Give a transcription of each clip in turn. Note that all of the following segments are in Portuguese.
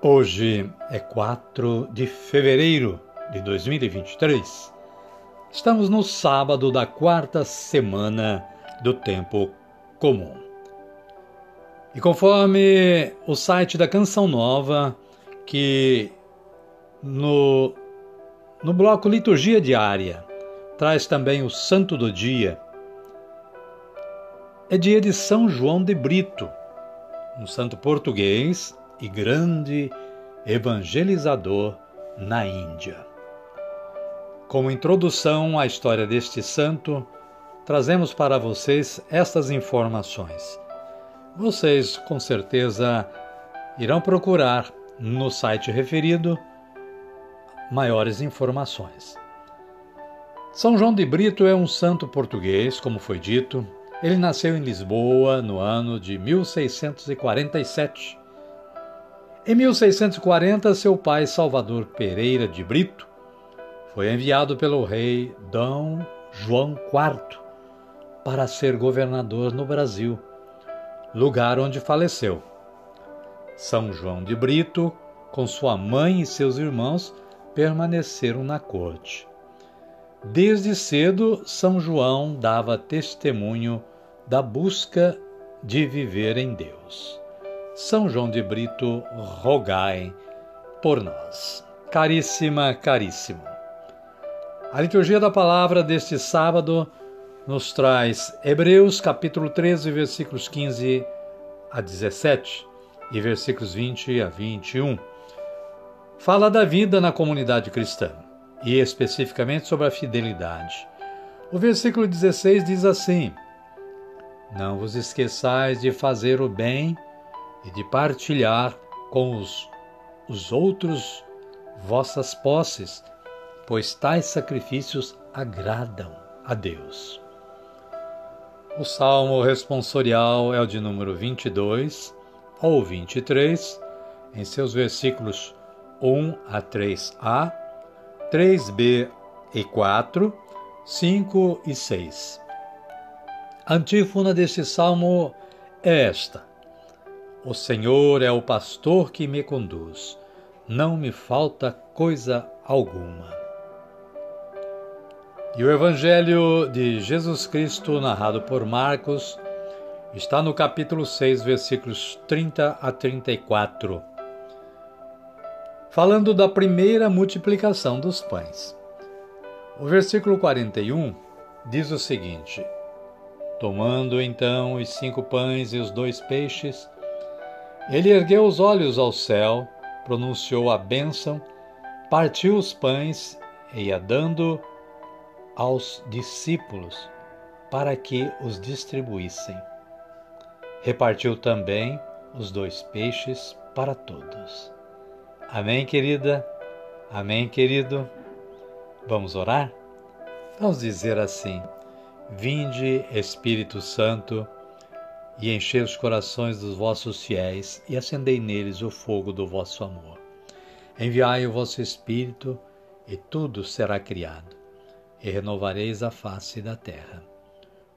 Hoje é 4 de fevereiro de 2023. Estamos no sábado da quarta semana do tempo comum. E conforme o site da Canção Nova, que no, no bloco Liturgia Diária traz também o Santo do Dia, é dia de São João de Brito, um santo português e grande evangelizador na Índia. Como introdução à história deste santo, trazemos para vocês estas informações. Vocês com certeza irão procurar no site referido maiores informações. São João de Brito é um santo português, como foi dito. Ele nasceu em Lisboa no ano de 1647 em 1640, seu pai Salvador Pereira de Brito foi enviado pelo rei Dom João IV para ser governador no Brasil, lugar onde faleceu. São João de Brito, com sua mãe e seus irmãos, permaneceram na corte. Desde cedo, São João dava testemunho da busca de viver em Deus. São João de Brito, rogai por nós. Caríssima, caríssimo. A liturgia da palavra deste sábado nos traz Hebreus capítulo 13, versículos 15 a 17 e versículos 20 a 21. Fala da vida na comunidade cristã e especificamente sobre a fidelidade. O versículo 16 diz assim: Não vos esqueçais de fazer o bem e de partilhar com os, os outros vossas posses, pois tais sacrifícios agradam a Deus. O salmo responsorial é o de número 22 ou 23, em seus versículos 1 a 3a, 3b e 4, 5 e 6. A antífona deste salmo é esta: o Senhor é o pastor que me conduz, não me falta coisa alguma. E o Evangelho de Jesus Cristo, narrado por Marcos, está no capítulo 6, versículos 30 a 34, falando da primeira multiplicação dos pães. O versículo 41 diz o seguinte: Tomando então os cinco pães e os dois peixes, ele ergueu os olhos ao céu, pronunciou a bênção, partiu os pães e ia dando aos discípulos para que os distribuíssem. Repartiu também os dois peixes para todos. Amém, querida? Amém, querido? Vamos orar? Vamos dizer assim: Vinde, Espírito Santo, e enchei os corações dos vossos fiéis e acendei neles o fogo do vosso amor. Enviai o vosso Espírito e tudo será criado, e renovareis a face da terra.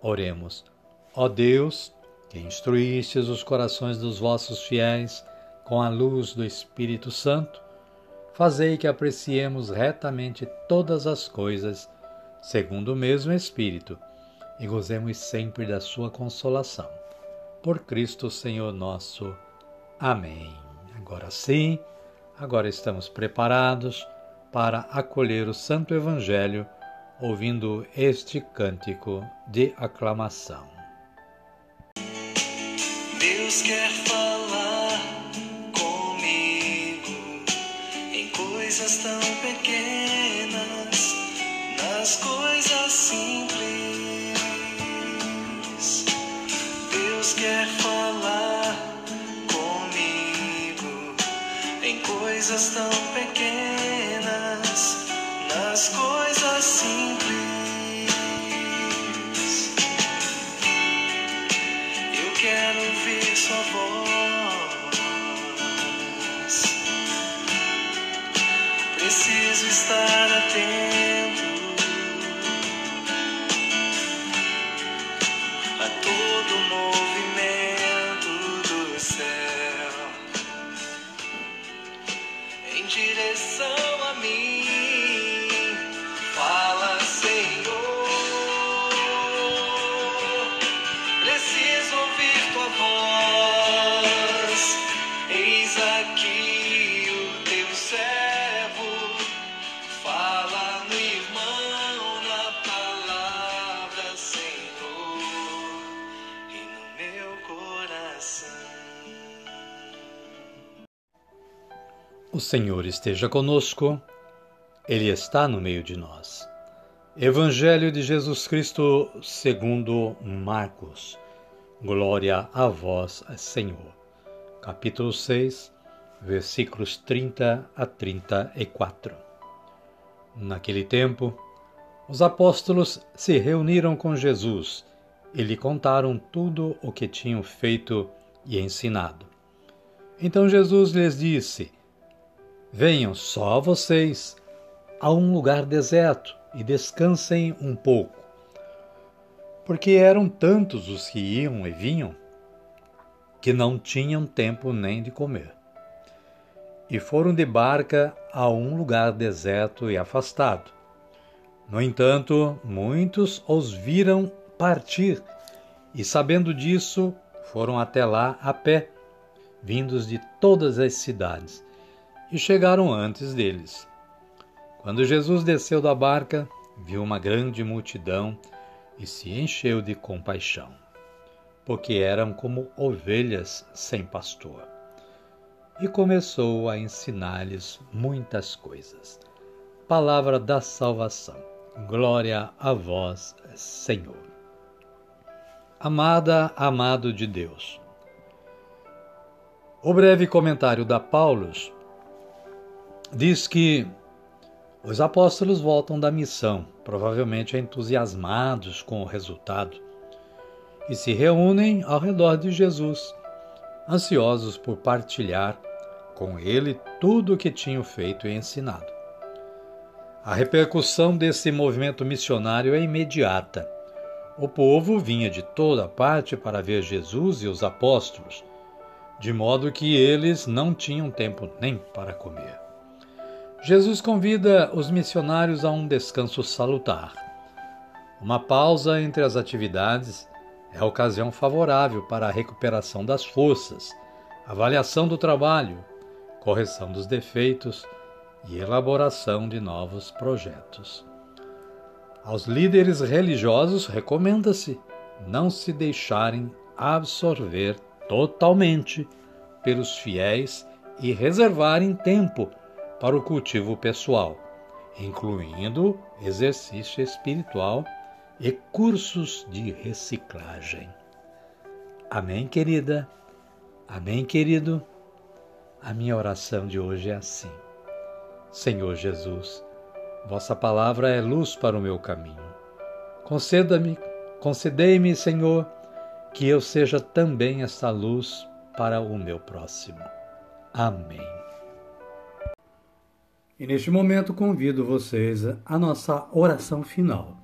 Oremos. Ó Deus, que instruístes os corações dos vossos fiéis com a luz do Espírito Santo, fazei que apreciemos retamente todas as coisas, segundo o mesmo Espírito, e gozemos sempre da sua consolação por Cristo Senhor nosso. Amém. Agora sim, agora estamos preparados para acolher o Santo Evangelho, ouvindo este cântico de aclamação. Deus quer falar comigo em coisas tão pequenas, nas coisas simples. Coisas tão pequenas, O Senhor esteja conosco, Ele está no meio de nós. Evangelho de Jesus Cristo segundo Marcos. Glória a vós, Senhor. Capítulo 6, versículos 30 a 34. Naquele tempo, os apóstolos se reuniram com Jesus e lhe contaram tudo o que tinham feito e ensinado. Então Jesus lhes disse: Venham só vocês a um lugar deserto e descansem um pouco. Porque eram tantos os que iam e vinham que não tinham tempo nem de comer. E foram de barca a um lugar deserto e afastado. No entanto, muitos os viram partir e, sabendo disso, foram até lá a pé, vindos de todas as cidades e chegaram antes deles. Quando Jesus desceu da barca, viu uma grande multidão e se encheu de compaixão, porque eram como ovelhas sem pastor. E começou a ensinar-lhes muitas coisas. Palavra da salvação. Glória a vós, Senhor. Amada, amado de Deus. O breve comentário da Paulus diz que os apóstolos voltam da missão, provavelmente entusiasmados com o resultado, e se reúnem ao redor de Jesus, ansiosos por partilhar com ele tudo o que tinham feito e ensinado. A repercussão desse movimento missionário é imediata. O povo vinha de toda parte para ver Jesus e os apóstolos, de modo que eles não tinham tempo nem para comer. Jesus convida os missionários a um descanso salutar. Uma pausa entre as atividades é a ocasião favorável para a recuperação das forças, avaliação do trabalho, correção dos defeitos e elaboração de novos projetos. Aos líderes religiosos recomenda-se não se deixarem absorver totalmente pelos fiéis e reservarem tempo para o cultivo pessoal, incluindo exercício espiritual e cursos de reciclagem. Amém, querida? Amém, querido? A minha oração de hoje é assim: Senhor Jesus, vossa palavra é luz para o meu caminho. Conceda-me, concedei-me, Senhor, que eu seja também esta luz para o meu próximo. Amém. E neste momento convido vocês à nossa oração final.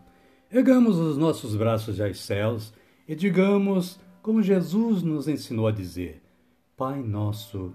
Ergamos os nossos braços aos céus e digamos, como Jesus nos ensinou a dizer: Pai nosso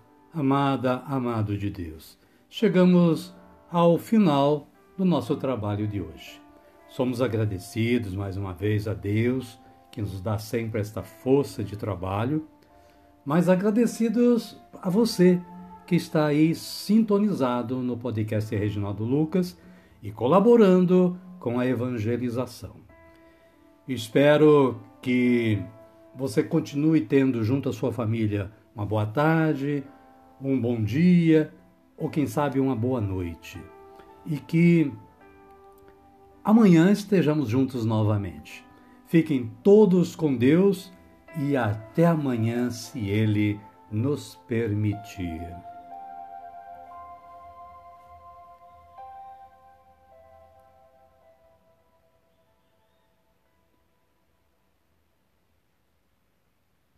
amada, amado de Deus, chegamos ao final do nosso trabalho de hoje. Somos agradecidos mais uma vez a Deus, que nos dá sempre esta força de trabalho, mas agradecidos a você que está aí sintonizado no podcast Reginaldo Lucas e colaborando com a evangelização. Espero que você continue tendo junto à sua família uma boa tarde, um bom dia ou quem sabe uma boa noite. E que amanhã estejamos juntos novamente. Fiquem todos com Deus e até amanhã, se Ele nos permitir.